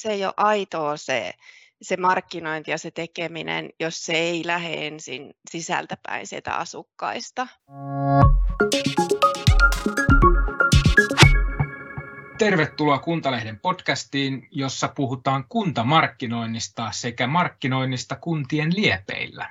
se ei ole aitoa se, se markkinointi ja se tekeminen, jos se ei lähde ensin sisältäpäin sieltä asukkaista. Tervetuloa Kuntalehden podcastiin, jossa puhutaan kuntamarkkinoinnista sekä markkinoinnista kuntien liepeillä.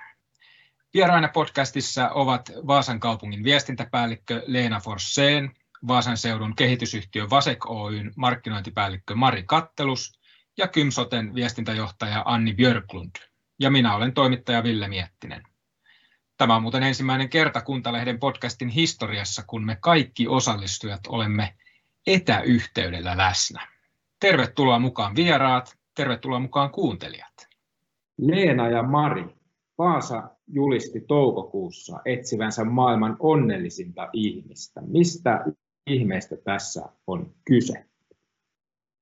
Vieraina podcastissa ovat Vaasan kaupungin viestintäpäällikkö Leena Forsseen, Vaasan seudun kehitysyhtiö Vasek Oyn markkinointipäällikkö Mari Kattelus ja Kymsoten viestintäjohtaja Anni Björklund. Ja minä olen toimittaja Ville Miettinen. Tämä on muuten ensimmäinen kerta Kuntalehden podcastin historiassa, kun me kaikki osallistujat olemme etäyhteydellä läsnä. Tervetuloa mukaan vieraat, tervetuloa mukaan kuuntelijat. Leena ja Mari, Vaasa julisti toukokuussa etsivänsä maailman onnellisinta ihmistä. Mistä ihmeestä tässä on kyse?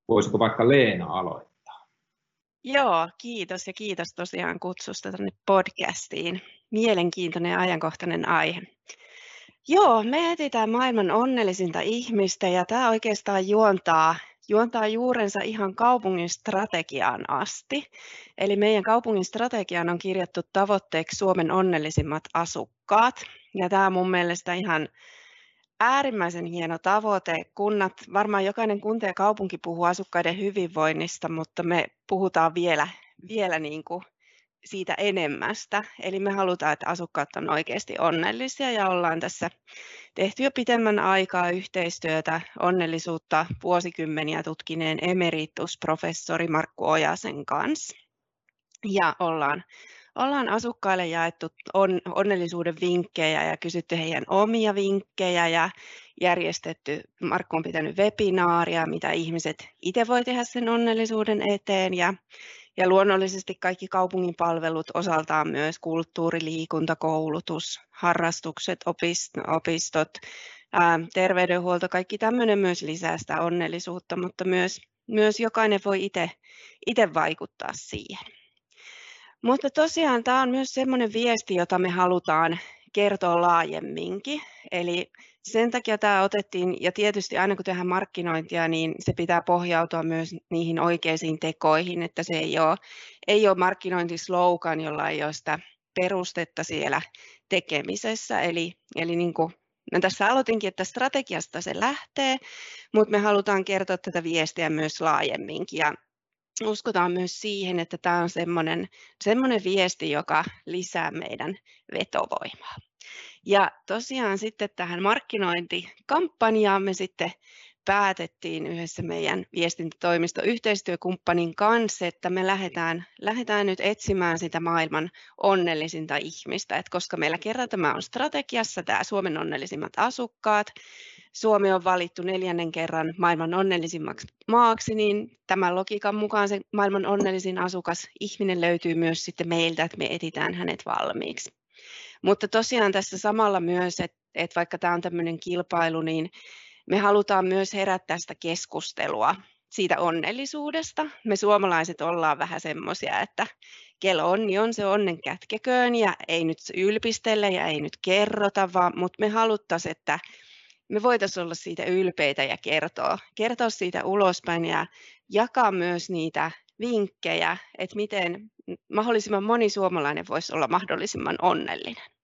Voisiko vaikka Leena aloittaa? Joo, kiitos ja kiitos tosiaan kutsusta tänne podcastiin. Mielenkiintoinen ja ajankohtainen aihe. Joo, me etsitään maailman onnellisinta ihmistä ja tämä oikeastaan juontaa, juontaa juurensa ihan kaupungin strategiaan asti. Eli meidän kaupungin strategiaan on kirjattu tavoitteeksi Suomen onnellisimmat asukkaat. Ja tämä on mun mielestä ihan äärimmäisen hieno tavoite. Kunnat, varmaan jokainen kunta ja kaupunki puhuu asukkaiden hyvinvoinnista, mutta me puhutaan vielä, vielä niin kuin siitä enemmästä. Eli me halutaan, että asukkaat on oikeasti onnellisia ja ollaan tässä tehty jo pitemmän aikaa yhteistyötä onnellisuutta vuosikymmeniä tutkineen emeritusprofessori Markku Ojasen kanssa. Ja ollaan, ollaan asukkaille jaettu on, onnellisuuden vinkkejä ja kysytty heidän omia vinkkejä ja järjestetty, Markku on pitänyt webinaaria, mitä ihmiset itse voi tehdä sen onnellisuuden eteen ja ja luonnollisesti kaikki kaupungin palvelut osaltaan myös kulttuuri, liikunta, koulutus, harrastukset, opistot, terveydenhuolto, kaikki tämmöinen myös lisää sitä onnellisuutta, mutta myös, myös jokainen voi itse vaikuttaa siihen. Mutta tosiaan tämä on myös semmoinen viesti, jota me halutaan kertoa laajemminkin. Eli sen takia tämä otettiin, ja tietysti aina kun tehdään markkinointia, niin se pitää pohjautua myös niihin oikeisiin tekoihin, että se ei ole, ei ole markkinointislogan, jolla ei ole sitä perustetta siellä tekemisessä. Eli, eli niin kuin Mä tässä aloitinkin, että strategiasta se lähtee, mutta me halutaan kertoa tätä viestiä myös laajemminkin. Ja uskotaan myös siihen, että tämä on semmoinen, semmoinen viesti, joka lisää meidän vetovoimaa. Ja tosiaan sitten tähän markkinointikampanjaan me sitten päätettiin yhdessä meidän viestintätoimisto yhteistyökumppanin kanssa, että me lähdetään, lähdetään nyt etsimään sitä maailman onnellisinta ihmistä. Et koska meillä kerran tämä on strategiassa, tämä Suomen onnellisimmat asukkaat, Suomi on valittu neljännen kerran maailman onnellisimmaksi maaksi, niin tämän logiikan mukaan se maailman onnellisin asukas ihminen löytyy myös sitten meiltä, että me etitään hänet valmiiksi. Mutta tosiaan tässä samalla myös, että, että vaikka tämä on tämmöinen kilpailu, niin me halutaan myös herättää sitä keskustelua siitä onnellisuudesta. Me suomalaiset ollaan vähän semmoisia, että kello on, niin on se onnen kätkeköön ja ei nyt ylpistellä ja ei nyt kerrota, vaan, mutta me haluttaisiin, että me voitaisiin olla siitä ylpeitä ja kertoa, kertoa siitä ulospäin ja jakaa myös niitä vinkkejä, että miten mahdollisimman moni suomalainen voisi olla mahdollisimman onnellinen.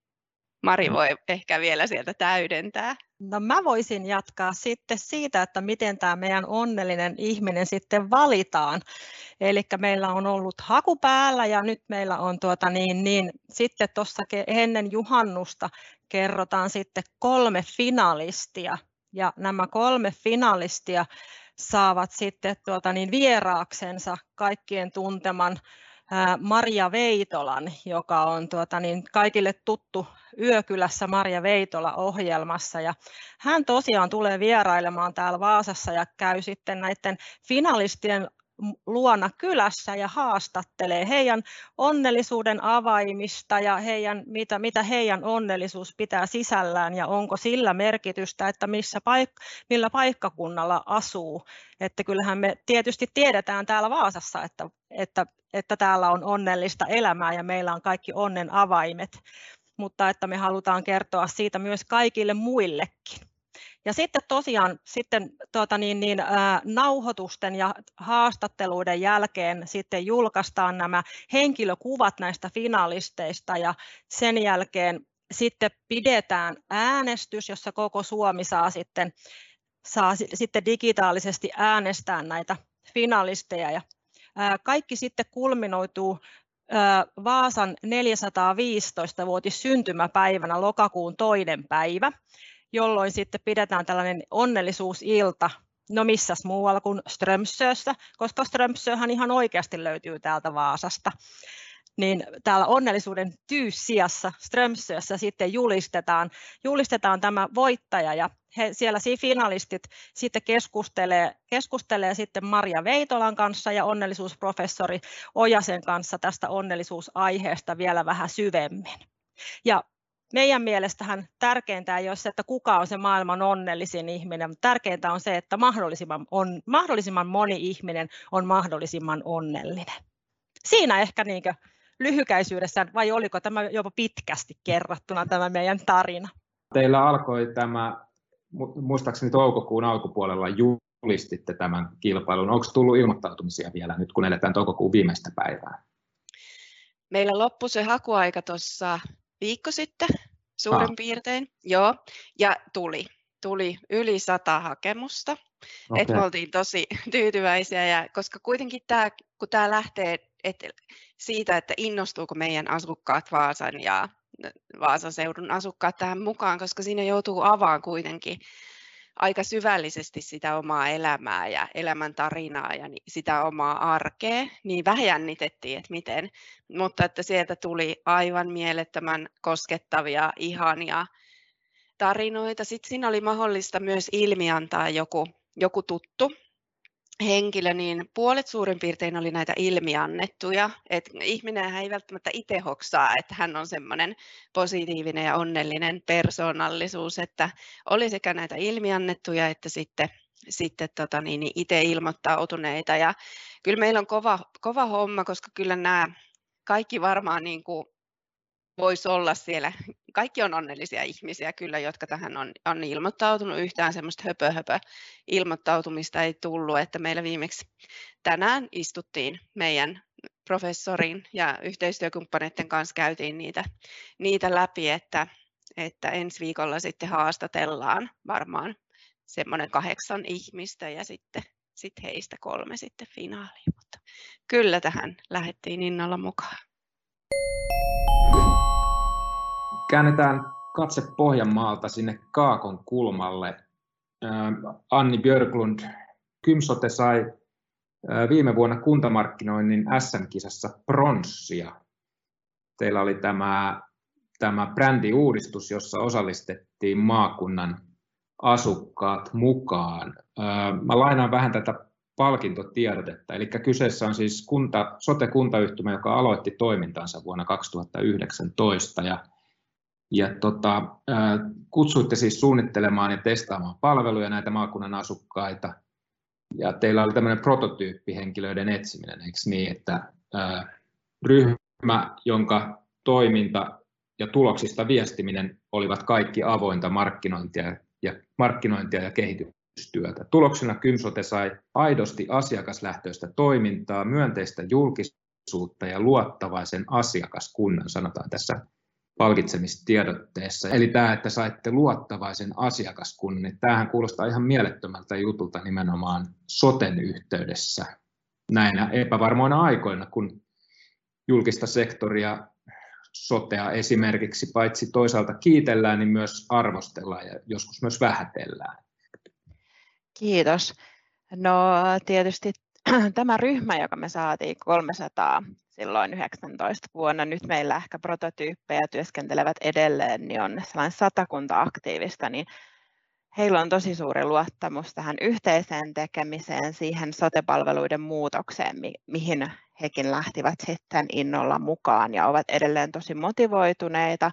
Mari mm. voi ehkä vielä sieltä täydentää. No mä voisin jatkaa sitten siitä, että miten tämä meidän onnellinen ihminen sitten valitaan. Eli meillä on ollut haku päällä ja nyt meillä on tuota niin, niin sitten tuossa ennen juhannusta kerrotaan sitten kolme finalistia. Ja nämä kolme finalistia saavat sitten tuota niin vieraaksensa kaikkien tunteman Maria Veitolan, joka on tuota, niin kaikille tuttu Yökylässä Maria Veitola-ohjelmassa. Ja hän tosiaan tulee vierailemaan täällä Vaasassa ja käy sitten näiden finalistien luona kylässä ja haastattelee heidän onnellisuuden avaimista ja heidän, mitä, mitä heidän onnellisuus pitää sisällään ja onko sillä merkitystä, että missä paik- millä paikkakunnalla asuu. Että kyllähän me tietysti tiedetään täällä Vaasassa, että, että, että täällä on onnellista elämää ja meillä on kaikki onnen avaimet, mutta että me halutaan kertoa siitä myös kaikille muillekin. Ja sitten tosiaan sitten, tuota niin, niin, ää, nauhoitusten ja haastatteluiden jälkeen sitten julkaistaan nämä henkilökuvat näistä finalisteista ja sen jälkeen sitten pidetään äänestys, jossa koko Suomi saa sitten, saa sitten digitaalisesti äänestää näitä finalisteja. Ja kaikki sitten kulminoituu Vaasan 415-vuotis syntymäpäivänä lokakuun toinen päivä, jolloin sitten pidetään tällainen onnellisuusilta, no missäs muualla kuin Strömsössä, koska Strömsöhän ihan oikeasti löytyy täältä Vaasasta niin täällä onnellisuuden tyyssijassa Strömsössä sitten julistetaan, julistetaan tämä voittaja ja he, siellä finalistit sitten keskustelee, keskustelee sitten Maria Veitolan kanssa ja onnellisuusprofessori Ojasen kanssa tästä onnellisuusaiheesta vielä vähän syvemmin. Ja meidän mielestähän tärkeintä ei ole se, että kuka on se maailman onnellisin ihminen, mutta tärkeintä on se, että mahdollisimman, on, mahdollisimman moni ihminen on mahdollisimman onnellinen. Siinä ehkä niin lyhykäisyydessään, vai oliko tämä jopa pitkästi kerrottuna tämä meidän tarina? Teillä alkoi tämä, muistaakseni toukokuun alkupuolella julistitte tämän kilpailun. Onko tullut ilmoittautumisia vielä nyt, kun eletään toukokuun viimeistä päivää? Meillä loppui se hakuaika tuossa viikko sitten suurin ah. piirtein. Joo, ja tuli. Tuli yli sata hakemusta. Okay. Et me oltiin tosi tyytyväisiä, ja koska kuitenkin tämä, kun tämä lähtee et siitä, että innostuuko meidän asukkaat Vaasan ja Vaasan seudun asukkaat tähän mukaan, koska siinä joutuu avaan kuitenkin aika syvällisesti sitä omaa elämää ja elämän tarinaa ja sitä omaa arkea, niin vähän jännitettiin, että miten. Mutta että sieltä tuli aivan mielettömän koskettavia, ihania tarinoita. Sitten siinä oli mahdollista myös ilmiantaa joku, joku tuttu henkilö, niin puolet suurin piirtein oli näitä ilmiannettuja. Et ihminen ei välttämättä itse hoksaa, että hän on semmoinen positiivinen ja onnellinen persoonallisuus, että oli sekä näitä ilmiannettuja että sitten, sitten tota niin, niin itse ilmoittautuneita. Ja kyllä meillä on kova, kova homma, koska kyllä nämä kaikki varmaan niin kuin voisi olla siellä, kaikki on onnellisia ihmisiä kyllä, jotka tähän on, on ilmoittautunut, yhtään semmoista höpö, höpö ilmoittautumista ei tullut, että meillä viimeksi tänään istuttiin meidän professorin ja yhteistyökumppaneiden kanssa käytiin niitä, niitä läpi, että, että ensi viikolla sitten haastatellaan varmaan semmoinen kahdeksan ihmistä ja sitten sit heistä kolme sitten finaaliin, mutta kyllä tähän lähdettiin innolla mukaan. Käännetään katse Pohjanmaalta sinne Kaakon kulmalle. Anni Björklund, Kymsote sai viime vuonna kuntamarkkinoinnin SM-kisassa pronssia. Teillä oli tämä, tämä brändiuudistus, jossa osallistettiin maakunnan asukkaat mukaan. Mä lainaan vähän tätä palkintotiedotetta. Eli kyseessä on siis kunta, sote-kuntayhtymä, joka aloitti toimintansa vuonna 2019 ja ja tota, kutsuitte siis suunnittelemaan ja testaamaan palveluja näitä maakunnan asukkaita. Ja teillä oli tämmöinen prototyyppihenkilöiden etsiminen, eikö niin, että ryhmä, jonka toiminta ja tuloksista viestiminen olivat kaikki avointa markkinointia ja, markkinointia ja kehitystyötä. Tuloksena Kymsote sai aidosti asiakaslähtöistä toimintaa, myönteistä julkisuutta ja luottavaisen asiakaskunnan, sanotaan tässä palkitsemistiedotteessa. Eli tämä, että saitte luottavaisen asiakaskunnan, niin tämähän kuulostaa ihan mielettömältä jutulta nimenomaan soten yhteydessä näinä epävarmoina aikoina, kun julkista sektoria sotea esimerkiksi paitsi toisaalta kiitellään, niin myös arvostellaan ja joskus myös vähätellään. Kiitos. No tietysti tämä ryhmä, joka me saatiin 300 silloin 19 vuonna. Nyt meillä ehkä prototyyppejä työskentelevät edelleen, niin on sellainen satakunta aktiivista, niin heillä on tosi suuri luottamus tähän yhteiseen tekemiseen, siihen sotepalveluiden muutokseen, mi- mihin hekin lähtivät sitten innolla mukaan ja ovat edelleen tosi motivoituneita.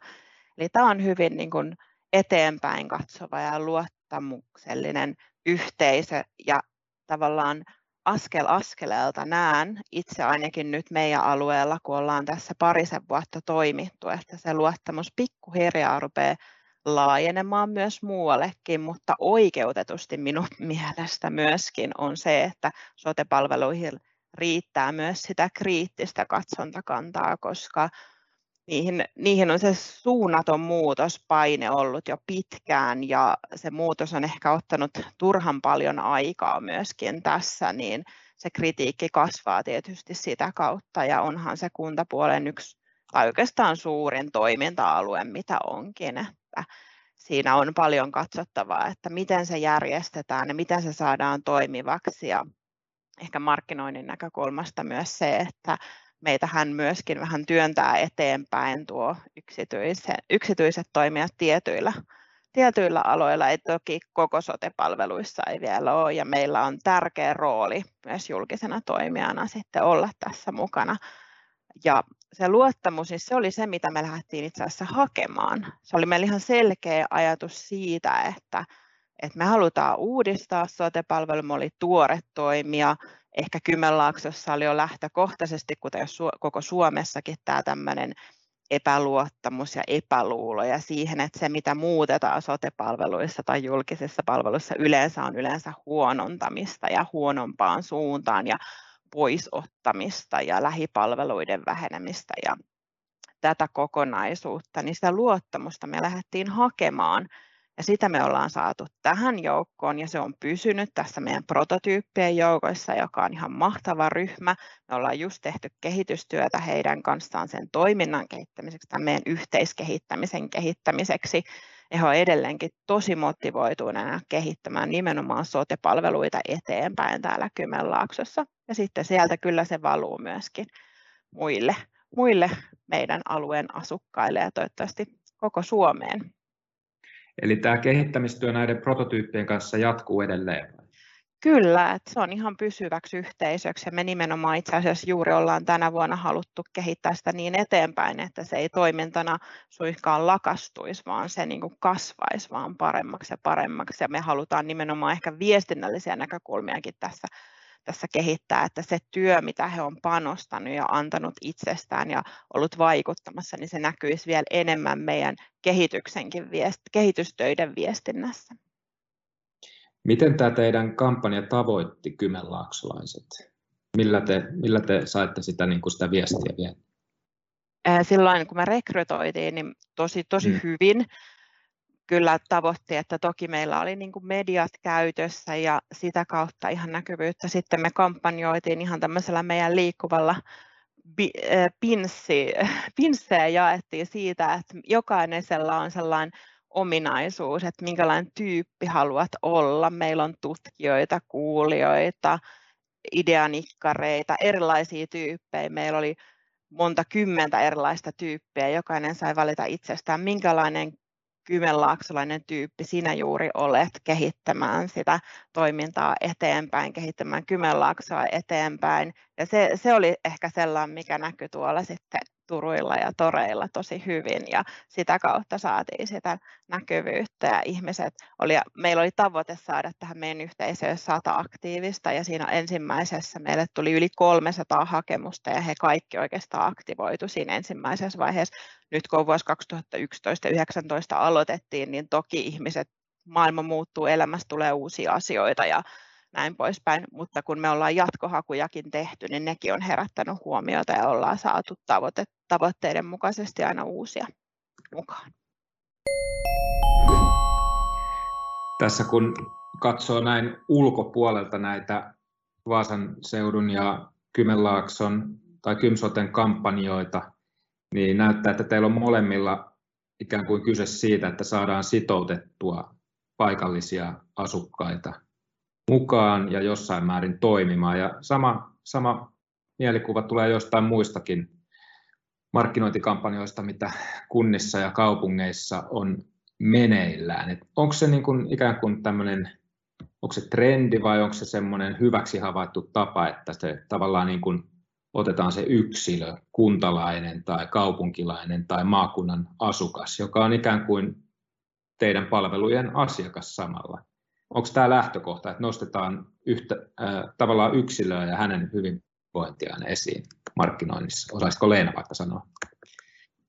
Eli tämä on hyvin niin kuin eteenpäin katsova ja luottamuksellinen yhteisö ja tavallaan askel askeleelta näen itse ainakin nyt meidän alueella, kun ollaan tässä parisen vuotta toimittu, että se luottamus pikkuhiljaa rupeaa laajenemaan myös muuallekin, mutta oikeutetusti minun mielestä myöskin on se, että sotepalveluihin riittää myös sitä kriittistä katsontakantaa, koska niihin, niihin on se suunnaton muutospaine ollut jo pitkään ja se muutos on ehkä ottanut turhan paljon aikaa myöskin tässä, niin se kritiikki kasvaa tietysti sitä kautta ja onhan se kuntapuolen yksi tai oikeastaan suurin toiminta-alue, mitä onkin, että siinä on paljon katsottavaa, että miten se järjestetään ja miten se saadaan toimivaksi ja ehkä markkinoinnin näkökulmasta myös se, että meitähän myöskin vähän työntää eteenpäin tuo yksityisen, yksityiset toimijat tietyillä, tietyillä aloilla, ei toki koko sotepalveluissa ei vielä ole, ja meillä on tärkeä rooli myös julkisena toimijana sitten olla tässä mukana. Ja se luottamus, niin se oli se, mitä me lähdettiin itse asiassa hakemaan. Se oli meillä ihan selkeä ajatus siitä, että, että me halutaan uudistaa sote-palvelu, me oli tuore toimija, ehkä Kymenlaaksossa oli jo lähtökohtaisesti, kuten koko Suomessakin, tämä tämmöinen epäluottamus ja epäluulo ja siihen, että se mitä muutetaan sote-palveluissa tai julkisissa palveluissa yleensä on yleensä huonontamista ja huonompaan suuntaan ja poisottamista ja lähipalveluiden vähenemistä ja tätä kokonaisuutta, niin sitä luottamusta me lähdettiin hakemaan ja sitä me ollaan saatu tähän joukkoon ja se on pysynyt tässä meidän prototyyppien joukoissa, joka on ihan mahtava ryhmä. Me ollaan just tehty kehitystyötä heidän kanssaan sen toiminnan kehittämiseksi, tämän meidän yhteiskehittämisen kehittämiseksi. Ja he ovat edelleenkin tosi motivoituneena kehittämään nimenomaan sote-palveluita eteenpäin täällä Kymenlaaksossa. Ja sitten sieltä kyllä se valuu myöskin muille, muille meidän alueen asukkaille ja toivottavasti koko Suomeen. Eli tämä kehittämistyö näiden prototyyppien kanssa jatkuu edelleen? Kyllä, että se on ihan pysyväksi yhteisöksi ja me nimenomaan itse asiassa juuri ollaan tänä vuonna haluttu kehittää sitä niin eteenpäin, että se ei toimintana suihkaan lakastuisi, vaan se niin kuin kasvaisi vaan paremmaksi ja paremmaksi ja me halutaan nimenomaan ehkä viestinnällisiä näkökulmiakin tässä tässä kehittää, että se työ, mitä he on panostanut ja antanut itsestään ja ollut vaikuttamassa, niin se näkyisi vielä enemmän meidän kehityksenkin viest, kehitystöiden viestinnässä. Miten tämä teidän kampanja tavoitti kymenlaaksolaiset? Millä te, millä te saitte sitä, niin kuin sitä viestiä vielä? Silloin kun me rekrytoitiin, niin tosi, tosi mm. hyvin kyllä tavoitti, että toki meillä oli niin kuin mediat käytössä ja sitä kautta ihan näkyvyyttä. Sitten me kampanjoitiin ihan tämmöisellä meidän liikkuvalla pinssi, pinssejä jaettiin siitä, että jokaisella on sellainen ominaisuus, että minkälainen tyyppi haluat olla. Meillä on tutkijoita, kuulijoita, ideanikkareita, erilaisia tyyppejä. Meillä oli monta kymmentä erilaista tyyppiä. Jokainen sai valita itsestään, minkälainen kymenlaaksolainen tyyppi sinä juuri olet kehittämään sitä toimintaa eteenpäin, kehittämään Kymenlaaksoa eteenpäin. Ja se, se oli ehkä sellainen, mikä näkyi tuolla sitten turuilla ja toreilla tosi hyvin ja sitä kautta saatiin sitä näkyvyyttä ja ihmiset oli, meillä oli tavoite saada tähän meidän yhteisöön sata aktiivista ja siinä ensimmäisessä meille tuli yli 300 hakemusta ja he kaikki oikeastaan aktivoitu siinä ensimmäisessä vaiheessa. Nyt kun vuosi 2011 2019 aloitettiin, niin toki ihmiset, maailma muuttuu, elämässä tulee uusia asioita ja näin poispäin, mutta kun me ollaan jatkohakujakin tehty, niin nekin on herättänyt huomiota ja ollaan saatu tavoite, tavoitteiden mukaisesti aina uusia mukaan. Tässä kun katsoo näin ulkopuolelta näitä Vaasan seudun ja Kymenlaakson tai Kymsoten kampanjoita, niin näyttää, että teillä on molemmilla ikään kuin kyse siitä, että saadaan sitoutettua paikallisia asukkaita mukaan ja jossain määrin toimimaan. Ja sama, sama mielikuva tulee jostain muistakin markkinointikampanjoista, mitä kunnissa ja kaupungeissa on meneillään. Et onko se niin kuin ikään kuin tämmöinen, onko se trendi vai onko se semmoinen hyväksi havaittu tapa, että se tavallaan niin kuin otetaan se yksilö, kuntalainen tai kaupunkilainen tai maakunnan asukas, joka on ikään kuin teidän palvelujen asiakas samalla onko tämä lähtökohta, että nostetaan yhtä, äh, tavallaan yksilöä ja hänen hyvinvointiaan esiin markkinoinnissa? Osaisiko Leena vaikka sanoa?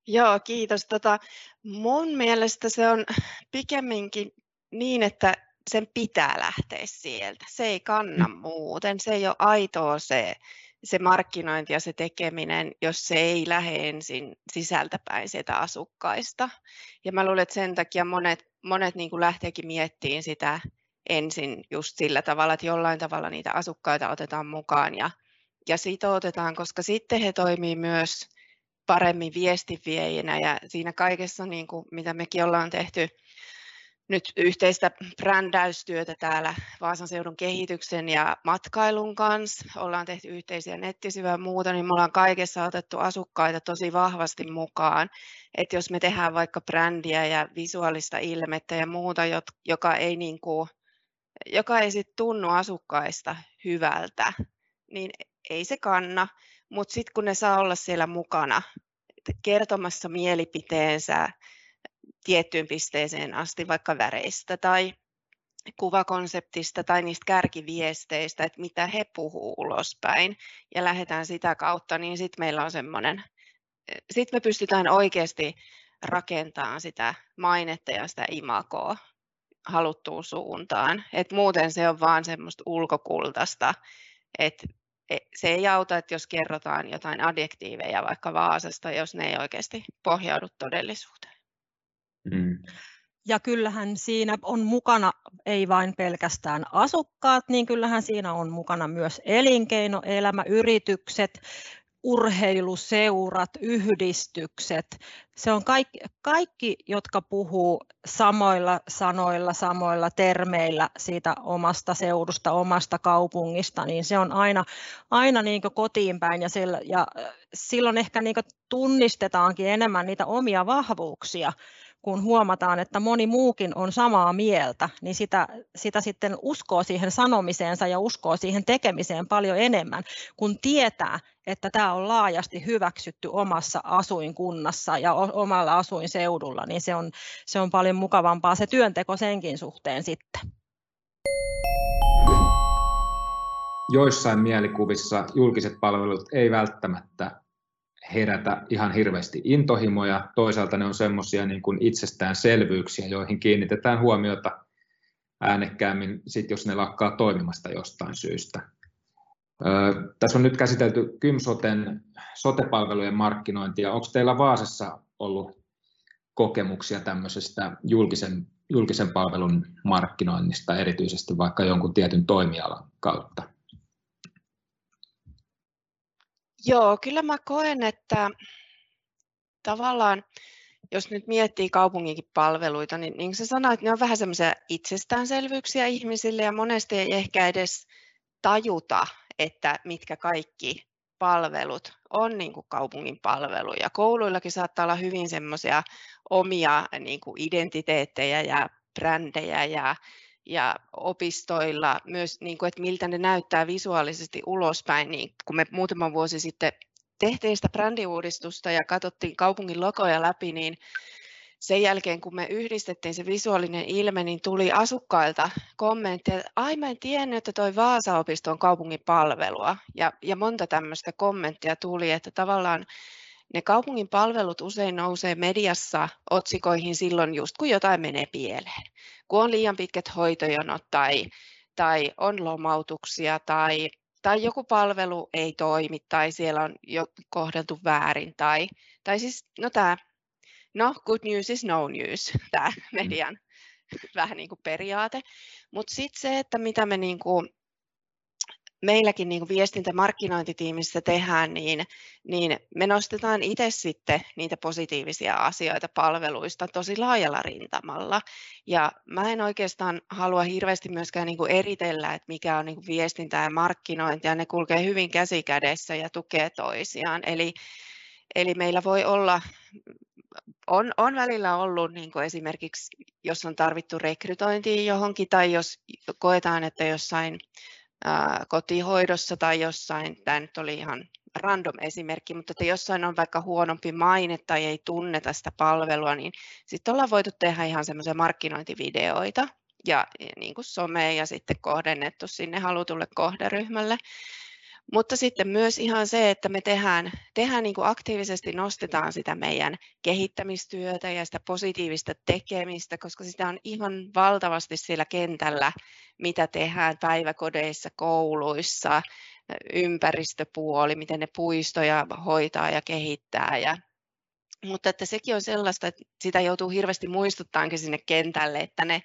Joo, kiitos. Tota, mun mielestä se on pikemminkin niin, että sen pitää lähteä sieltä. Se ei kanna mm. muuten. Se ei ole aitoa se, se markkinointi ja se tekeminen, jos se ei lähde ensin sisältäpäin sieltä asukkaista. Ja mä luulen, että sen takia monet, monet niin kuin lähteekin miettimään sitä ensin just sillä tavalla, että jollain tavalla niitä asukkaita otetaan mukaan ja, ja sitoutetaan, koska sitten he toimii myös paremmin viestiviejinä ja siinä kaikessa, niin kuin, mitä mekin ollaan tehty nyt yhteistä brändäystyötä täällä Vaasan seudun kehityksen ja matkailun kanssa. Ollaan tehty yhteisiä nettisivuja ja muuta, niin me ollaan kaikessa otettu asukkaita tosi vahvasti mukaan. Että jos me tehdään vaikka brändiä ja visuaalista ilmettä ja muuta, joka ei, niin kuin, joka ei sit tunnu asukkaista hyvältä, niin ei se kanna. Mutta sitten kun ne saa olla siellä mukana kertomassa mielipiteensä tiettyyn pisteeseen asti, vaikka väreistä tai kuvakonseptista tai niistä kärkiviesteistä, että mitä he puhuu ulospäin ja lähdetään sitä kautta, niin sitten meillä on semmoinen, sitten me pystytään oikeasti rakentamaan sitä mainetta ja sitä imakoa haluttuun suuntaan. Et muuten se on vaan semmoista ulkokultaista, että E, se ei auta, että jos kerrotaan jotain adjektiiveja vaikka Vaasasta, jos ne ei oikeasti pohjaudu todellisuuteen. Mm. Ja kyllähän siinä on mukana ei vain pelkästään asukkaat, niin kyllähän siinä on mukana myös elinkeinoelämä, yritykset, urheiluseurat, yhdistykset, se on kaikki, kaikki, jotka puhuu samoilla sanoilla, samoilla termeillä siitä omasta seudusta, omasta kaupungista, niin se on aina, aina niin kotiin päin ja, sillä, ja silloin ehkä niin tunnistetaankin enemmän niitä omia vahvuuksia, kun huomataan, että moni muukin on samaa mieltä, niin sitä, sitä sitten uskoo siihen sanomiseensa ja uskoo siihen tekemiseen paljon enemmän, kun tietää, että tämä on laajasti hyväksytty omassa asuinkunnassa ja omalla asuinseudulla, niin se on, se on paljon mukavampaa se työnteko senkin suhteen sitten. Joissain mielikuvissa julkiset palvelut ei välttämättä herätä ihan hirveästi intohimoja. Toisaalta ne on semmoisia niin kuin itsestäänselvyyksiä, joihin kiinnitetään huomiota äänekkäämmin, sit jos ne lakkaa toimimasta jostain syystä. Öö, tässä on nyt käsitelty Kymsoten sotepalvelujen markkinointia. Onko teillä Vaasassa ollut kokemuksia tämmöisestä julkisen, julkisen palvelun markkinoinnista, erityisesti vaikka jonkun tietyn toimialan kautta? Joo, kyllä mä koen, että tavallaan jos nyt miettii kaupunginkin palveluita, niin, niin se sanoo, että ne on vähän semmoisia itsestäänselvyyksiä ihmisille ja monesti ei ehkä edes tajuta, että mitkä kaikki palvelut on niin kuin kaupungin palveluja. Kouluillakin saattaa olla hyvin semmoisia omia niin kuin identiteettejä ja brändejä ja ja opistoilla myös, niin kuin, että miltä ne näyttää visuaalisesti ulospäin, niin kun me muutama vuosi sitten tehtiin sitä brändiuudistusta ja katsottiin kaupungin logoja läpi, niin sen jälkeen, kun me yhdistettiin se visuaalinen ilme, niin tuli asukkailta kommentteja, että ai mä en tiennyt, että toi Vaasa-opisto on kaupungin palvelua. Ja, ja monta tämmöistä kommenttia tuli, että tavallaan ne kaupungin palvelut usein nousee mediassa otsikoihin silloin just kun jotain menee pieleen. Kun on liian pitkät hoitojonot tai, tai on lomautuksia tai, tai joku palvelu ei toimi tai siellä on jo kohdeltu väärin tai, tai siis no tämä no good news is no news, tämä mm. median vähän niin kuin periaate. Mutta sitten se, että mitä me niin kuin meilläkin niin viestintämarkkinointitiimissä tehdään, niin, niin me nostetaan itse sitten niitä positiivisia asioita palveluista tosi laajalla rintamalla. Ja mä en oikeastaan halua hirveästi myöskään niin eritellä, että mikä on niin viestintä ja markkinointi, ja ne kulkee hyvin käsi kädessä ja tukee toisiaan. Eli, eli meillä voi olla on, on välillä ollut niin kuin esimerkiksi, jos on tarvittu rekrytointiin johonkin tai jos koetaan, että jossain kotihoidossa tai jossain, tämä nyt oli ihan random esimerkki, mutta että jossain on vaikka huonompi maine tai ei tunneta sitä palvelua, niin sitten ollaan voitu tehdä ihan semmoisia markkinointivideoita ja niin kuin some ja sitten kohdennettu sinne halutulle kohderyhmälle. Mutta sitten myös ihan se, että me tehdään, tehdään niin kuin aktiivisesti nostetaan sitä meidän kehittämistyötä ja sitä positiivista tekemistä, koska sitä on ihan valtavasti siellä kentällä, mitä tehdään päiväkodeissa, kouluissa, ympäristöpuoli, miten ne puistoja hoitaa ja kehittää. Ja, mutta että sekin on sellaista, että sitä joutuu hirveästi muistuttaankin sinne kentälle, että ne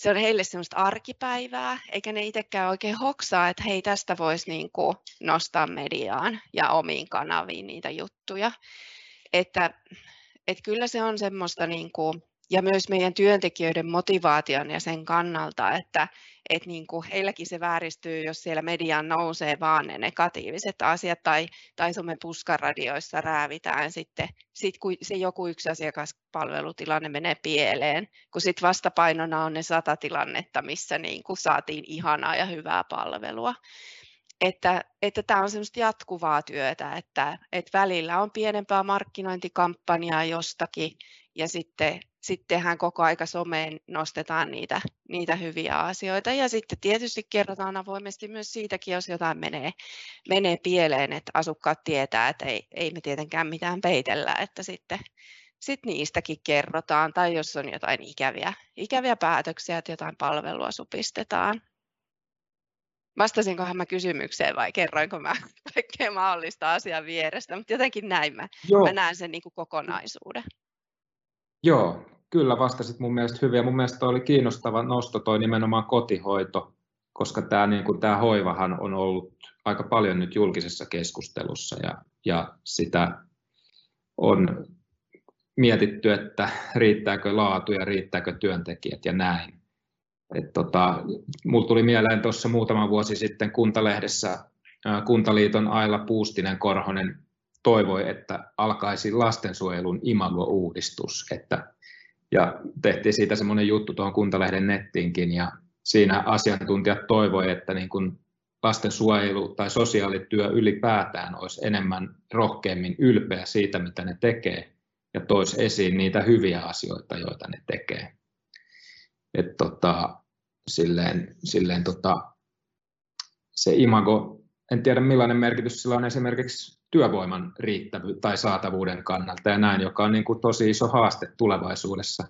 se on heille semmoista arkipäivää, eikä ne itsekään oikein hoksaa, että hei, tästä voisi niin kuin nostaa mediaan ja omiin kanaviin niitä juttuja. Että, että kyllä se on semmoista, niin kuin, ja myös meidän työntekijöiden motivaation ja sen kannalta, että, että niin kuin heilläkin se vääristyy, jos siellä mediaan nousee vaan ne negatiiviset asiat tai, tai somen puskaradioissa räävitään sitten, sit kun se joku yksi asiakaspalvelutilanne menee pieleen, kun sitten vastapainona on ne sata tilannetta, missä niin kuin saatiin ihanaa ja hyvää palvelua. Että, että tämä on semmoista jatkuvaa työtä, että, että välillä on pienempää markkinointikampanjaa jostakin ja sitten sittenhän koko aika someen nostetaan niitä, niitä hyviä asioita. Ja sitten tietysti kerrotaan avoimesti myös siitäkin, jos jotain menee, menee pieleen, että asukkaat tietää, että ei, ei me tietenkään mitään peitellä, että sitten sit niistäkin kerrotaan, tai jos on jotain ikäviä, ikäviä päätöksiä, että jotain palvelua supistetaan. Vastasinkohan mä kysymykseen vai kerroinko mä kaikkea mahdollista asiaa vierestä, mutta jotenkin näin mä, mä näen sen niin kuin kokonaisuuden. Joo, kyllä vastasit mun mielestä hyvin ja mun mielestä oli kiinnostava nosto toi nimenomaan kotihoito, koska tämä, niin kuin, hoivahan on ollut aika paljon nyt julkisessa keskustelussa ja, ja sitä on mietitty, että riittääkö laatu ja riittääkö työntekijät ja näin. Tota, mulla tuli mieleen tuossa muutama vuosi sitten Kuntalehdessä Kuntaliiton Aila Puustinen Korhonen toivoi, että alkaisi lastensuojelun imago-uudistus, että, ja tehtiin siitä semmoinen juttu tuohon Kuntalehden nettiinkin, ja siinä asiantuntijat toivoi, että niin kuin lastensuojelu tai sosiaalityö ylipäätään olisi enemmän rohkeammin ylpeä siitä, mitä ne tekee, ja toisi esiin niitä hyviä asioita, joita ne tekee. Et tota, silleen, silleen tota, se imago, en tiedä millainen merkitys sillä on esimerkiksi työvoiman riittävyyden tai saatavuuden kannalta ja näin, joka on niin kuin tosi iso haaste tulevaisuudessa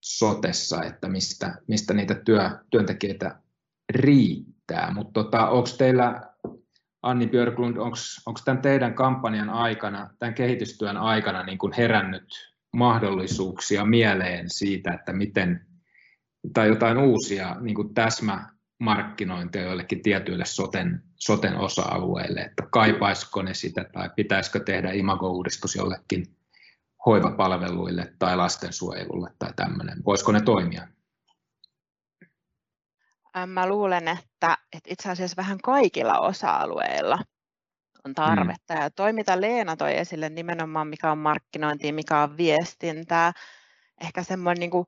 sotessa, että mistä, mistä niitä työ, työntekijöitä riittää. Mutta tota, onko teillä, Anni Björklund, onko tämän teidän kampanjan aikana, tämän kehitystyön aikana niin kuin herännyt mahdollisuuksia mieleen siitä, että miten, tai jotain uusia niin kuin täsmä markkinointia joillekin tietyille soten, soten osa-alueille, että kaipaisiko ne sitä tai pitäisikö tehdä imago-uudistus jollekin hoivapalveluille tai lastensuojelulle tai tämmöinen. Voisiko ne toimia? Mä luulen, että, että itse asiassa vähän kaikilla osa-alueilla on tarvetta. Mm. Ja toi, mitä Leena toi esille nimenomaan, mikä on markkinointi, mikä on viestintää, ehkä semmoinen niin kuin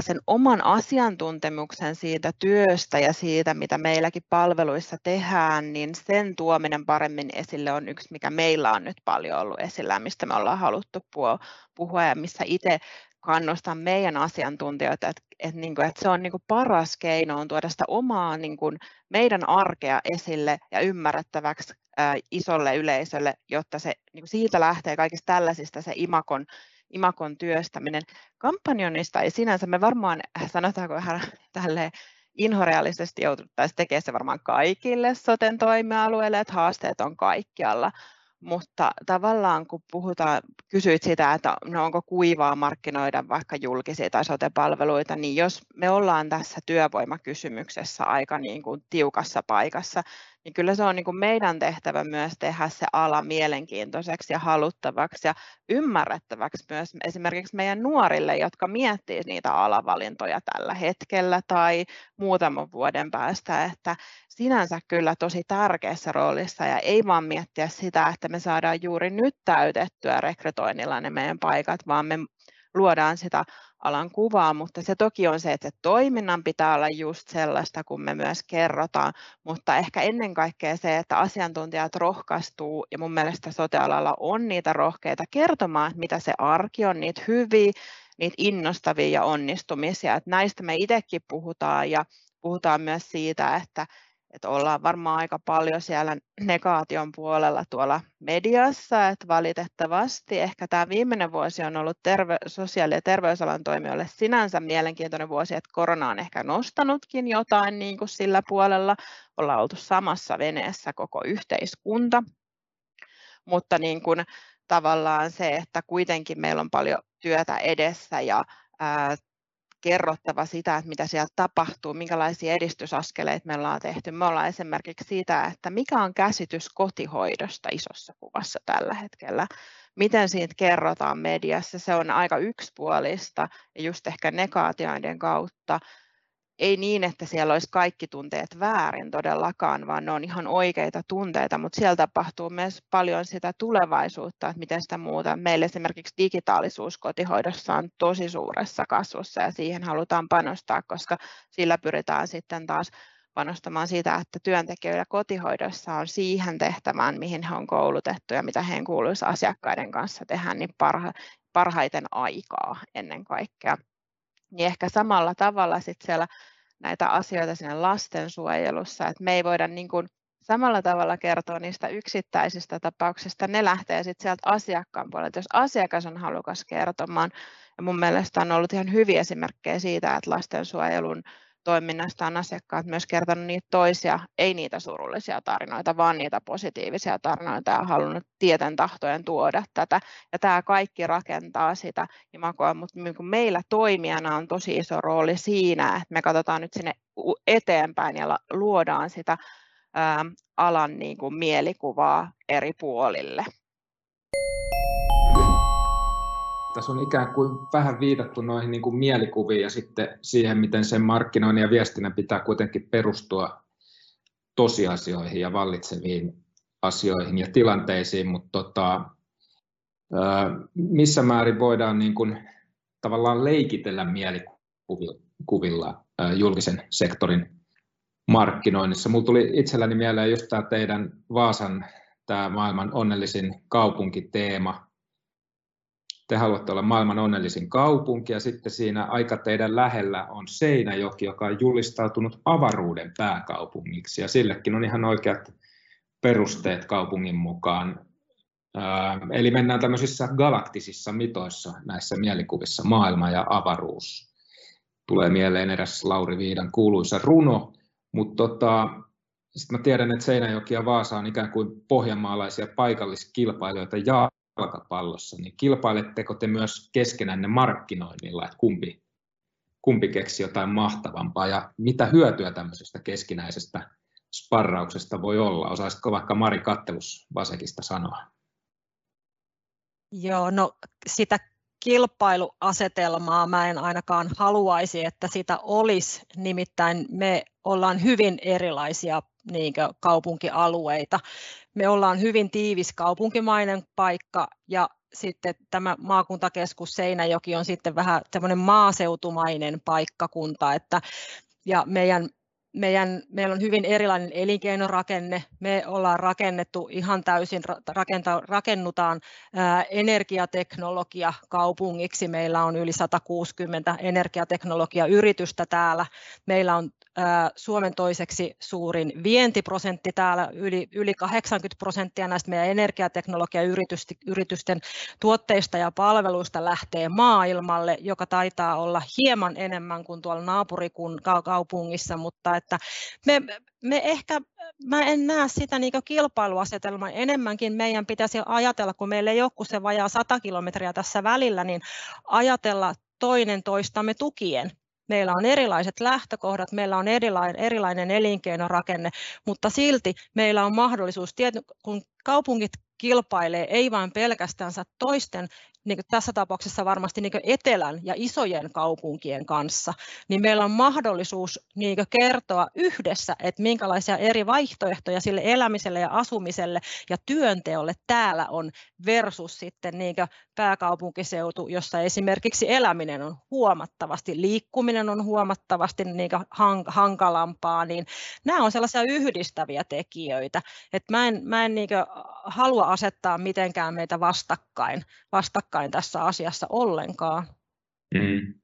sen oman asiantuntemuksen siitä työstä ja siitä, mitä meilläkin palveluissa tehdään, niin sen tuominen paremmin esille on yksi, mikä meillä on nyt paljon ollut esillä, mistä me ollaan haluttu puhua ja missä itse kannustan meidän asiantuntijoita, että, että, niin kuin, että se on niin kuin paras keino on tuoda sitä omaa niin kuin meidän arkea esille ja ymmärrettäväksi isolle yleisölle, jotta se niin kuin siitä lähtee kaikista tällaisista se imakon imakon työstäminen. Kampanjonista ei sinänsä, me varmaan sanotaanko vähän tälle inhoreaalisesti jouduttaisiin tekemään se varmaan kaikille soten toimialueille, että haasteet on kaikkialla, mutta tavallaan kun puhutaan, kysyit sitä, että no onko kuivaa markkinoida vaikka julkisia tai sote-palveluita, niin jos me ollaan tässä työvoimakysymyksessä aika niin kuin tiukassa paikassa, niin kyllä se on niin kuin meidän tehtävä myös tehdä se ala mielenkiintoiseksi ja haluttavaksi ja ymmärrettäväksi myös esimerkiksi meidän nuorille, jotka miettii niitä alavalintoja tällä hetkellä tai muutaman vuoden päästä, että sinänsä kyllä tosi tärkeässä roolissa ja ei vaan miettiä sitä, että me saadaan juuri nyt täytettyä rekrytoinnilla ne meidän paikat, vaan me luodaan sitä alan kuvaa, mutta se toki on se, että se toiminnan pitää olla just sellaista, kun me myös kerrotaan, mutta ehkä ennen kaikkea se, että asiantuntijat rohkaistuu, ja mun mielestä sotealalla on niitä rohkeita kertomaan, mitä se arki on, niitä hyviä, niitä innostavia ja onnistumisia, että näistä me itsekin puhutaan, ja puhutaan myös siitä, että että ollaan varmaan aika paljon siellä negaation puolella tuolla mediassa, että valitettavasti. Ehkä tämä viimeinen vuosi on ollut terve- sosiaali- ja terveysalan toimijoille sinänsä mielenkiintoinen vuosi, että korona on ehkä nostanutkin jotain niin kuin sillä puolella, ollaan oltu samassa veneessä koko yhteiskunta, mutta niin kuin tavallaan se, että kuitenkin meillä on paljon työtä edessä ja kerrottava sitä, että mitä siellä tapahtuu, minkälaisia edistysaskeleita me ollaan tehty. Me ollaan esimerkiksi siitä, että mikä on käsitys kotihoidosta isossa kuvassa tällä hetkellä. Miten siitä kerrotaan mediassa, se on aika yksipuolista ja just ehkä negaatioiden kautta ei niin, että siellä olisi kaikki tunteet väärin todellakaan, vaan ne on ihan oikeita tunteita, mutta siellä tapahtuu myös paljon sitä tulevaisuutta, että miten sitä muuta. Meillä esimerkiksi digitaalisuus kotihoidossa on tosi suuressa kasvussa ja siihen halutaan panostaa, koska sillä pyritään sitten taas panostamaan sitä, että työntekijöillä kotihoidossa on siihen tehtävään, mihin he on koulutettu ja mitä heidän kuuluisi asiakkaiden kanssa tehdä, niin parha, parhaiten aikaa ennen kaikkea niin ehkä samalla tavalla sit siellä näitä asioita siinä lastensuojelussa, että me ei voida niin kuin samalla tavalla kertoa niistä yksittäisistä tapauksista, ne lähtee sitten sieltä asiakkaan puolelta, jos asiakas on halukas kertomaan. Ja mun mielestä on ollut ihan hyviä esimerkkejä siitä, että lastensuojelun toiminnasta on asiakkaat myös kertonut niitä toisia, ei niitä surullisia tarinoita, vaan niitä positiivisia tarinoita ja halunnut tieten tahtojen tuoda tätä. Ja tämä kaikki rakentaa sitä imagoa, mutta meillä toimijana on tosi iso rooli siinä, että me katsotaan nyt sinne eteenpäin ja luodaan sitä alan niin kuin mielikuvaa eri puolille tässä on ikään kuin vähän viitattu noihin niin kuin mielikuviin ja sitten siihen, miten sen markkinoinnin ja viestinnän pitää kuitenkin perustua tosiasioihin ja vallitseviin asioihin ja tilanteisiin, mutta tota, missä määrin voidaan niin kuin tavallaan leikitellä mielikuvilla julkisen sektorin markkinoinnissa. Mulla tuli itselläni mieleen just tämä teidän Vaasan tämä maailman onnellisin kaupunkiteema, te haluatte olla maailman onnellisin kaupunki ja sitten siinä aika teidän lähellä on Seinäjoki, joka on julistautunut avaruuden pääkaupungiksi ja sillekin on ihan oikeat perusteet kaupungin mukaan. Eli mennään tämmöisissä galaktisissa mitoissa näissä mielikuvissa maailma ja avaruus. Tulee mieleen eräs Lauri Viidan kuuluisa runo, mutta tota, sitten mä tiedän, että Seinäjoki ja Vaasa on ikään kuin pohjanmaalaisia paikalliskilpailijoita jalkapallossa, niin kilpailetteko te myös keskenänne markkinoinnilla, että kumpi, kumpi keksi jotain mahtavampaa ja mitä hyötyä tämmöisestä keskinäisestä sparrauksesta voi olla? Osaisiko vaikka Mari Kattelus Vasekista sanoa? Joo, no sitä kilpailuasetelmaa mä en ainakaan haluaisi, että sitä olisi. Nimittäin me ollaan hyvin erilaisia niin kaupunkialueita. Me ollaan hyvin tiivis kaupunkimainen paikka ja sitten tämä maakuntakeskus Seinäjoki on sitten vähän semmoinen maaseutumainen paikkakunta, että ja meidän meidän, meillä on hyvin erilainen elinkeinorakenne. Me ollaan rakennettu ihan täysin, rakenta, rakennutaan ää, energiateknologia kaupungiksi. Meillä on yli 160 energiateknologiayritystä täällä. Meillä on Suomen toiseksi suurin vientiprosentti täällä, yli, yli 80 prosenttia näistä meidän energiateknologiayritysten tuotteista ja palveluista lähtee maailmalle, joka taitaa olla hieman enemmän kuin tuolla naapurikaupungissa, mutta että me, me ehkä, mä en näe sitä niin kilpailuasetelmaa, enemmänkin. Meidän pitäisi ajatella, kun meillä ei ole kuin se vajaa 100 kilometriä tässä välillä, niin ajatella toinen toistamme tukien meillä on erilaiset lähtökohdat, meillä on erilainen, elinkeinorakenne, mutta silti meillä on mahdollisuus, kun kaupungit kilpailee ei vain pelkästään toisten niin tässä tapauksessa varmasti niin etelän ja isojen kaupunkien kanssa, niin meillä on mahdollisuus niin kertoa yhdessä, että minkälaisia eri vaihtoehtoja sille elämiselle ja asumiselle ja työnteolle täällä on versus sitten niin pääkaupunkiseutu, jossa esimerkiksi eläminen on huomattavasti, liikkuminen on huomattavasti niin hankalampaa, niin nämä on sellaisia yhdistäviä tekijöitä, että mä en, mä en niin halua asettaa mitenkään meitä vastakkain, vastakkain vastakkain tässä asiassa ollenkaan. Mm.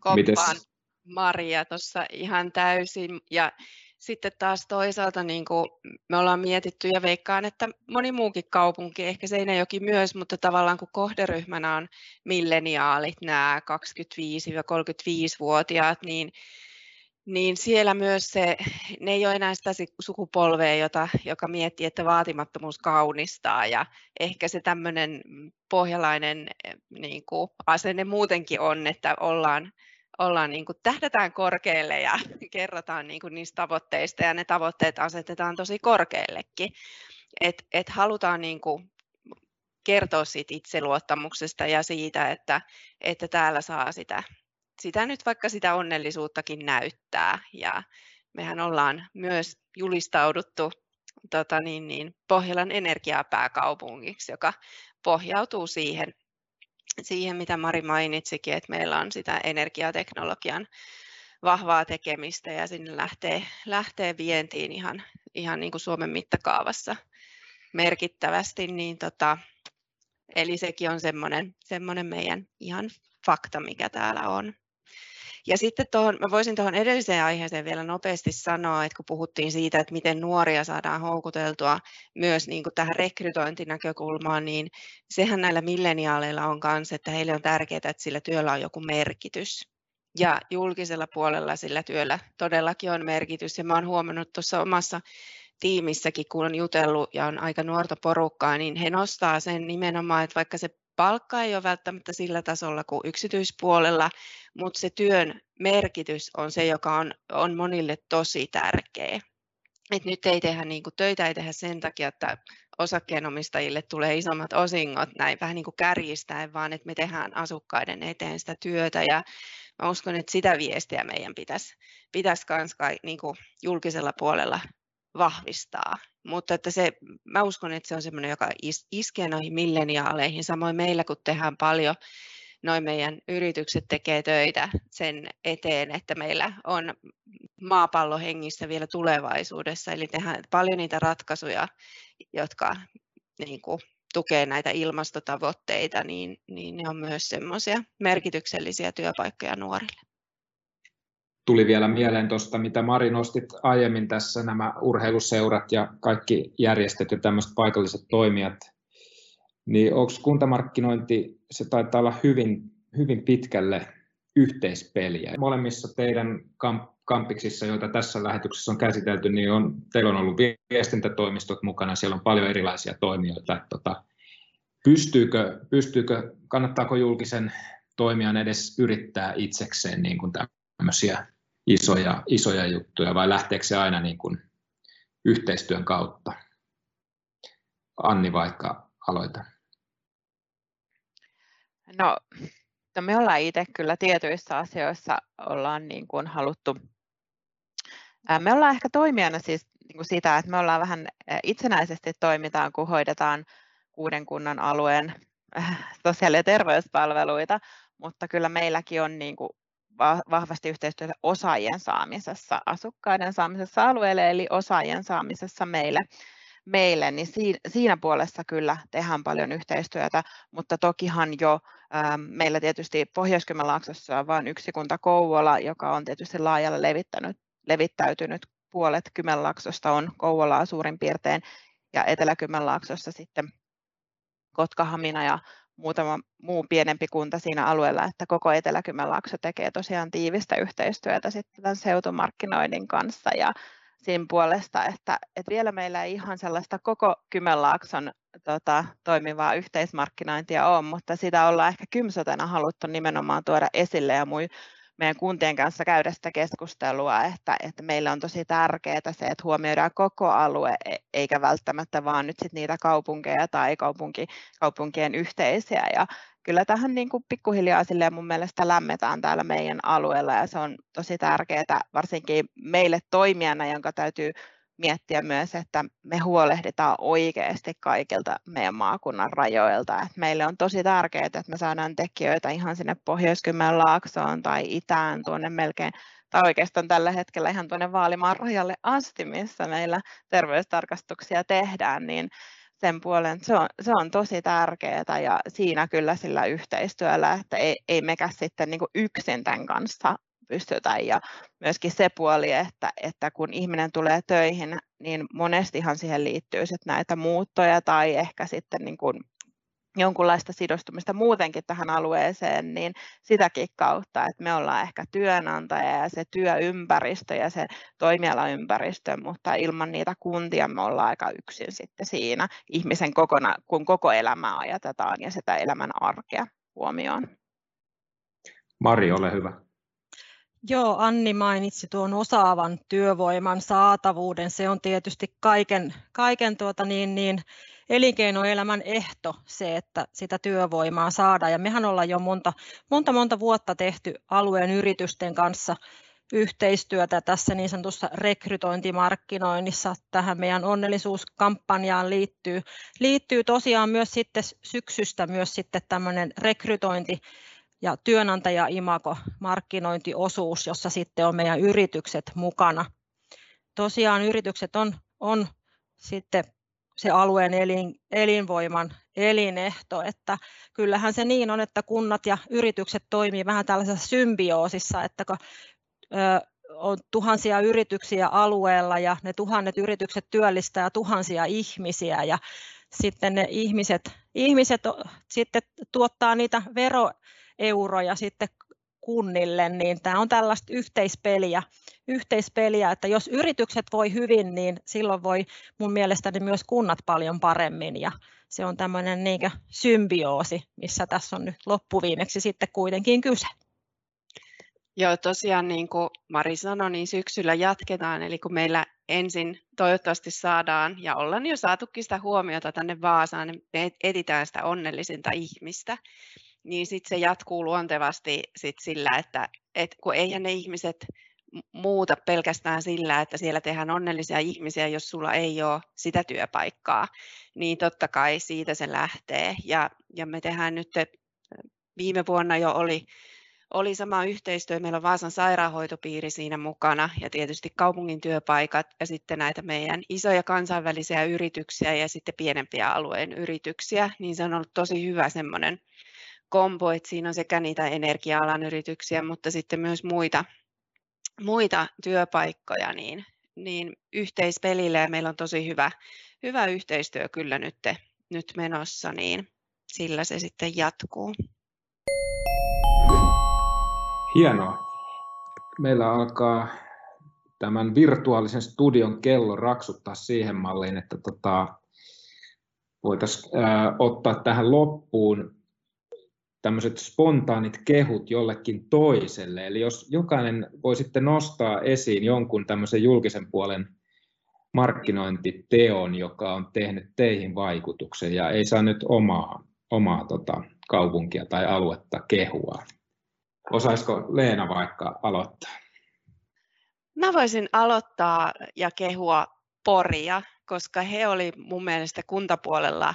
Koppaan Mites? Maria tuossa ihan täysin. Ja sitten taas toisaalta niin kuin me ollaan mietitty ja veikkaan, että moni muukin kaupunki, ehkä Seinäjoki myös, mutta tavallaan kun kohderyhmänä on milleniaalit, nämä 25-35-vuotiaat, niin niin siellä myös se, ne ei ole enää sitä sukupolvea, jota, joka miettii, että vaatimattomuus kaunistaa. Ja ehkä se tämmöinen pohjalainen niin kuin asenne muutenkin on, että ollaan, ollaan niin kuin, tähdätään korkealle ja kerrotaan niin kuin niistä tavoitteista ja ne tavoitteet asetetaan tosi korkeallekin. Et, et halutaan niin kuin, kertoa siitä itseluottamuksesta ja siitä, että, että täällä saa sitä sitä nyt vaikka sitä onnellisuuttakin näyttää. Ja mehän ollaan myös julistauduttu tota niin, niin, Pohjolan energiapääkaupungiksi, joka pohjautuu siihen, siihen, mitä Mari mainitsikin, että meillä on sitä energiateknologian vahvaa tekemistä ja sinne lähtee, lähtee vientiin ihan, ihan niin kuin Suomen mittakaavassa merkittävästi. Niin tota, eli sekin on semmoinen, semmoinen meidän ihan fakta, mikä täällä on. Ja sitten tuohon, mä voisin tuohon edelliseen aiheeseen vielä nopeasti sanoa, että kun puhuttiin siitä, että miten nuoria saadaan houkuteltua myös niin kuin tähän rekrytointinäkökulmaan, niin sehän näillä milleniaaleilla on kanssa, että heille on tärkeää, että sillä työllä on joku merkitys. Ja julkisella puolella sillä työllä todellakin on merkitys. Ja mä oon huomannut tuossa omassa tiimissäkin, kun on jutellut ja on aika nuorta porukkaa, niin he nostaa sen nimenomaan, että vaikka se palkka ei ole välttämättä sillä tasolla kuin yksityispuolella, mutta se työn merkitys on se, joka on, on monille tosi tärkeä. Et nyt ei tehdä niin kuin, töitä ei tehdä sen takia, että osakkeenomistajille tulee isommat osingot näin vähän niin kuin kärjistäen, vaan että me tehdään asukkaiden eteen sitä työtä ja mä uskon, että sitä viestiä meidän pitäisi, pitäisi kans niin kuin julkisella puolella vahvistaa. Mutta että se, mä uskon, että se on semmoinen, joka is, iskee noihin milleniaaleihin. Samoin meillä, kun tehdään paljon, noin meidän yritykset tekee töitä sen eteen, että meillä on maapallo hengissä vielä tulevaisuudessa. Eli tehdään paljon niitä ratkaisuja, jotka niin kuin, tukee näitä ilmastotavoitteita, niin, niin ne on myös semmoisia merkityksellisiä työpaikkoja nuorille tuli vielä mieleen tuosta, mitä Mari nostit aiemmin tässä, nämä urheiluseurat ja kaikki järjestöt ja tämmöiset paikalliset toimijat, niin onko kuntamarkkinointi, se taitaa olla hyvin, hyvin pitkälle yhteispeliä. Molemmissa teidän kamp- kampiksissa, joita tässä lähetyksessä on käsitelty, niin on, teillä on ollut viestintätoimistot mukana, siellä on paljon erilaisia toimijoita. Tota, pystyykö, pystyykö, kannattaako julkisen toimijan edes yrittää itsekseen niin kuin tämmöisiä isoja, isoja juttuja vai lähteekö se aina niin kuin yhteistyön kautta? Anni vaikka aloita. No, no me ollaan itse kyllä tietyissä asioissa ollaan niin kuin haluttu, me ollaan ehkä toimijana siis niin kuin sitä, että me ollaan vähän itsenäisesti toimitaan, kun hoidetaan kuuden kunnan alueen sosiaali- ja terveyspalveluita, mutta kyllä meilläkin on niin kuin vahvasti yhteistyötä osaajien saamisessa, asukkaiden saamisessa alueelle, eli osaajien saamisessa meille, meille niin siinä, puolessa kyllä tehdään paljon yhteistyötä, mutta tokihan jo ähm, meillä tietysti Pohjois-Kymenlaaksossa on vain yksi kunta Kouvola, joka on tietysti laajalle levittänyt, levittäytynyt. Puolet Kymenlaaksosta on Kouvolaa suurin piirtein, ja Etelä-Kymenlaaksossa sitten Kotka-Hamina ja muutama muu pienempi kunta siinä alueella, että koko Etelä-Kymenlaakso tekee tosiaan tiivistä yhteistyötä sitten tämän seutumarkkinoinnin kanssa ja siinä puolesta, että, että vielä meillä ei ihan sellaista koko Kymenlaakson tota, toimivaa yhteismarkkinointia ole, mutta sitä ollaan ehkä kymsotena haluttu nimenomaan tuoda esille ja mui, meidän kuntien kanssa käydä sitä keskustelua, että, että meille on tosi tärkeää se, että huomioidaan koko alue, e, eikä välttämättä vaan nyt sit niitä kaupunkeja tai kaupunki, kaupunkien yhteisiä. Ja kyllä tähän niin kuin pikkuhiljaa mun mielestä lämmetään täällä meidän alueella ja se on tosi tärkeää varsinkin meille toimijana, jonka täytyy miettiä myös, että me huolehditaan oikeasti kaikilta meidän maakunnan rajoilta. Et meille on tosi tärkeää, että me saadaan tekijöitä ihan sinne pohjois laaksoon tai itään tuonne melkein, tai oikeastaan tällä hetkellä ihan tuonne Vaalimaan rajalle asti, missä meillä terveystarkastuksia tehdään, niin sen puolen se on, se on tosi tärkeää ja siinä kyllä sillä yhteistyöllä, että ei, ei mekä sitten niin yksin tämän kanssa pystytä. Ja myöskin se puoli, että, että kun ihminen tulee töihin, niin monestihan siihen liittyy sit näitä muuttoja tai ehkä sitten niin kuin jonkunlaista sidostumista muutenkin tähän alueeseen, niin sitäkin kautta, että me ollaan ehkä työnantaja ja se työympäristö ja se toimialaympäristö, mutta ilman niitä kuntia me ollaan aika yksin sitten siinä ihmisen kokona, kun koko elämää ajatetaan ja sitä elämän arkea huomioon. Mari, ole hyvä. Joo, Anni mainitsi tuon osaavan työvoiman saatavuuden. Se on tietysti kaiken, kaiken tuota niin, niin, elinkeinoelämän ehto se, että sitä työvoimaa saadaan. Ja mehän ollaan jo monta, monta, monta vuotta tehty alueen yritysten kanssa yhteistyötä tässä niin sanotussa rekrytointimarkkinoinnissa. Tähän meidän onnellisuuskampanjaan liittyy, liittyy tosiaan myös sitten syksystä myös sitten tämmöinen rekrytointi ja työnantaja-imako markkinointiosuus, jossa sitten on meidän yritykset mukana. Tosiaan yritykset on, on sitten se alueen elin, elinvoiman elinehto, että kyllähän se niin on, että kunnat ja yritykset toimii vähän tällaisessa symbioosissa, että kun on tuhansia yrityksiä alueella ja ne tuhannet yritykset työllistää tuhansia ihmisiä ja sitten ne ihmiset, ihmiset sitten tuottaa niitä veroeuroja sitten kunnille, niin tämä on tällaista yhteispeliä, yhteispeliä, että jos yritykset voi hyvin, niin silloin voi mun mielestäni myös kunnat paljon paremmin ja se on tämmöinen niin symbioosi, missä tässä on nyt loppuviimeksi sitten kuitenkin kyse. Joo, tosiaan niin kuin Mari sanoi, niin syksyllä jatketaan, eli kun meillä ensin toivottavasti saadaan, ja ollaan jo saatukin sitä huomiota tänne Vaasaan, niin me etitään sitä onnellisinta ihmistä, niin sitten se jatkuu luontevasti sit sillä, että et kun eihän ne ihmiset muuta pelkästään sillä, että siellä tehdään onnellisia ihmisiä, jos sulla ei ole sitä työpaikkaa, niin totta kai siitä se lähtee. Ja, ja me tehdään nyt, viime vuonna jo oli, oli sama yhteistyö, meillä on Vaasan sairaanhoitopiiri siinä mukana ja tietysti kaupungin työpaikat ja sitten näitä meidän isoja kansainvälisiä yrityksiä ja sitten pienempiä alueen yrityksiä, niin se on ollut tosi hyvä semmoinen kombo, että siinä on sekä niitä energia-alan yrityksiä, mutta sitten myös muita, muita työpaikkoja, niin, niin yhteispelille ja meillä on tosi hyvä, hyvä yhteistyö kyllä nyt, nyt menossa, niin sillä se sitten jatkuu. Hienoa. Meillä alkaa tämän virtuaalisen studion kello raksuttaa siihen malliin, että tota, voitaisiin ottaa tähän loppuun tämmöiset spontaanit kehut jollekin toiselle. Eli jos jokainen voi sitten nostaa esiin jonkun tämmöisen julkisen puolen markkinointiteon, joka on tehnyt teihin vaikutuksen ja ei saa nyt omaa, omaa tota, kaupunkia tai aluetta kehua. Osaisiko Leena vaikka aloittaa? Mä voisin aloittaa ja kehua Poria, koska he oli mun mielestä kuntapuolella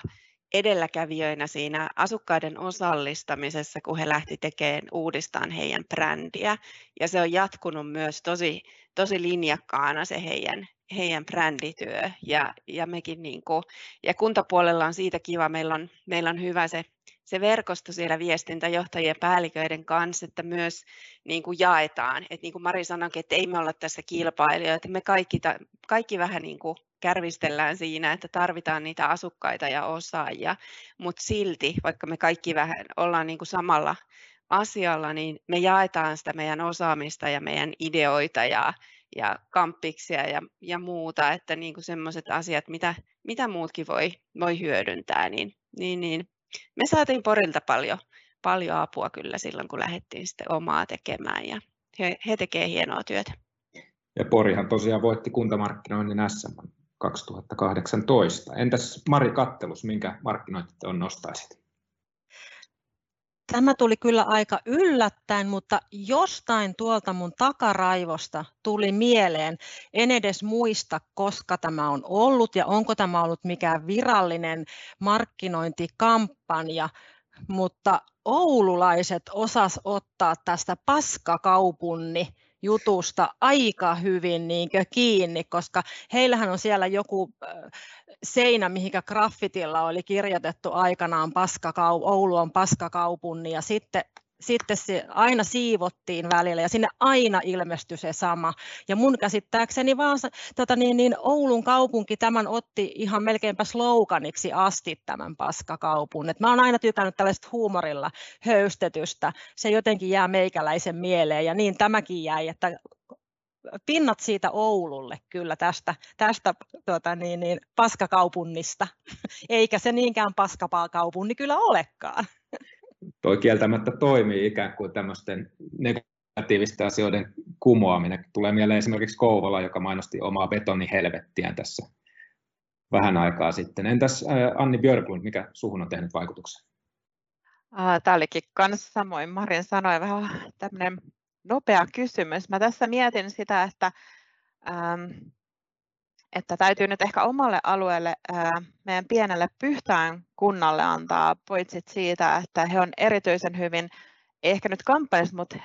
edelläkävijöinä siinä asukkaiden osallistamisessa, kun he lähti tekemään uudistaan heidän brändiä. Ja se on jatkunut myös tosi, tosi linjakkaana se heidän, heidän brändityö. Ja, ja mekin niin kuin, ja kuntapuolella on siitä kiva, meillä on, meillä on hyvä se se verkosto siellä viestintäjohtajien päälliköiden kanssa, että myös niin kuin jaetaan. että niin kuin Mari sanoi, että ei me olla tässä kilpailijoita, me kaikki, kaikki vähän niin kuin kärvistellään siinä, että tarvitaan niitä asukkaita ja osaajia, mutta silti, vaikka me kaikki vähän ollaan niin kuin samalla asialla, niin me jaetaan sitä meidän osaamista ja meidän ideoita ja, ja kamppiksia ja, ja muuta, että niin kuin sellaiset asiat, mitä, mitä muutkin voi, voi hyödyntää, niin, niin, niin me saatiin Porilta paljon, paljon apua kyllä silloin, kun lähdettiin sitten omaa tekemään ja he, he tekevät hienoa työtä. Ja Porihan tosiaan voitti kuntamarkkinoinnin SM 2018. Entäs Mari Kattelus, minkä on nostaisit? Tämä tuli kyllä aika yllättäen, mutta jostain tuolta mun takaraivosta tuli mieleen. En edes muista, koska tämä on ollut ja onko tämä ollut mikään virallinen markkinointikampanja, mutta oululaiset osas ottaa tästä paskakaupunni jutusta aika hyvin niin kiinni, koska heillähän on siellä joku seinä, mihinkä graffitilla oli kirjoitettu aikanaan paskakau, Oulu on paskakaupunni ja sitten sitten se aina siivottiin välillä ja sinne aina ilmestyi se sama. Ja mun käsittääkseni vaan tota niin, niin Oulun kaupunki tämän otti ihan melkeinpä sloganiksi asti tämän paskakaupun. Et mä oon aina tykännyt tällaista huumorilla höystetystä. Se jotenkin jää meikäläisen mieleen ja niin tämäkin jäi, että pinnat siitä Oululle kyllä tästä, tästä tuota, niin, niin, paskakaupunnista, eikä se niinkään paskapaa-kaupunni kyllä olekaan toi kieltämättä toimii ikään kuin tämmöisten negatiivisten asioiden kumoaminen. Tulee mieleen esimerkiksi Kouvola, joka mainosti omaa betonihelvettiään tässä vähän aikaa sitten. Entäs Anni Björklund, mikä suhun on tehnyt vaikutuksen? Tämä olikin kanssa samoin Marin sanoi, vähän tämmöinen nopea kysymys. Mä tässä mietin sitä, että ähm, että täytyy nyt ehkä omalle alueelle, meidän pienelle Pyhtään kunnalle antaa poitsit siitä, että he on erityisen hyvin, ehkä nyt kampanjassa, mutta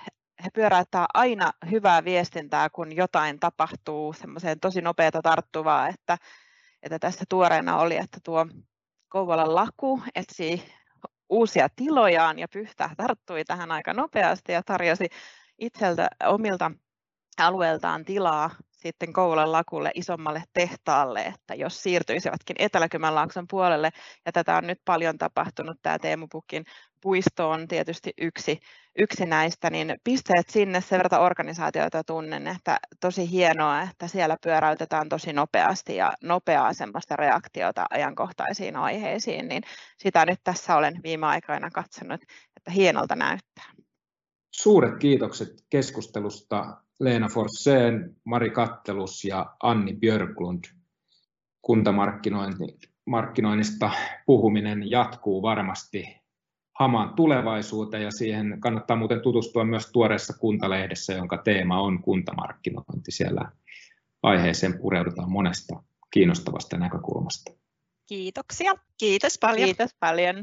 he pyöräyttää aina hyvää viestintää, kun jotain tapahtuu, semmoiseen tosi nopeata tarttuvaa, että, että tässä tuoreena oli, että tuo Kouvolan laku etsi uusia tilojaan ja Pyhtää tarttui tähän aika nopeasti ja tarjosi itseltä omilta alueeltaan tilaa sitten Kouvolan lakulle isommalle tehtaalle, että jos siirtyisivätkin Etelä-Kymenlaakson puolelle, ja tätä on nyt paljon tapahtunut, tämä Teemu Pukin puisto on tietysti yksi, yksi näistä, niin pisteet sinne sen verran organisaatioita tunnen, että tosi hienoa, että siellä pyöräytetään tosi nopeasti ja nopeaa semmoista reaktiota ajankohtaisiin aiheisiin, niin sitä nyt tässä olen viime aikoina katsonut, että hienolta näyttää. Suuret kiitokset keskustelusta Leena Forseen, Mari Kattelus ja Anni Björklund. Kuntamarkkinoinnista puhuminen jatkuu varmasti hamaan tulevaisuuteen ja siihen kannattaa muuten tutustua myös tuoreessa kuntalehdessä, jonka teema on kuntamarkkinointi. Siellä aiheeseen pureudutaan monesta kiinnostavasta näkökulmasta. Kiitoksia. Kiitos paljon. Kiitos paljon.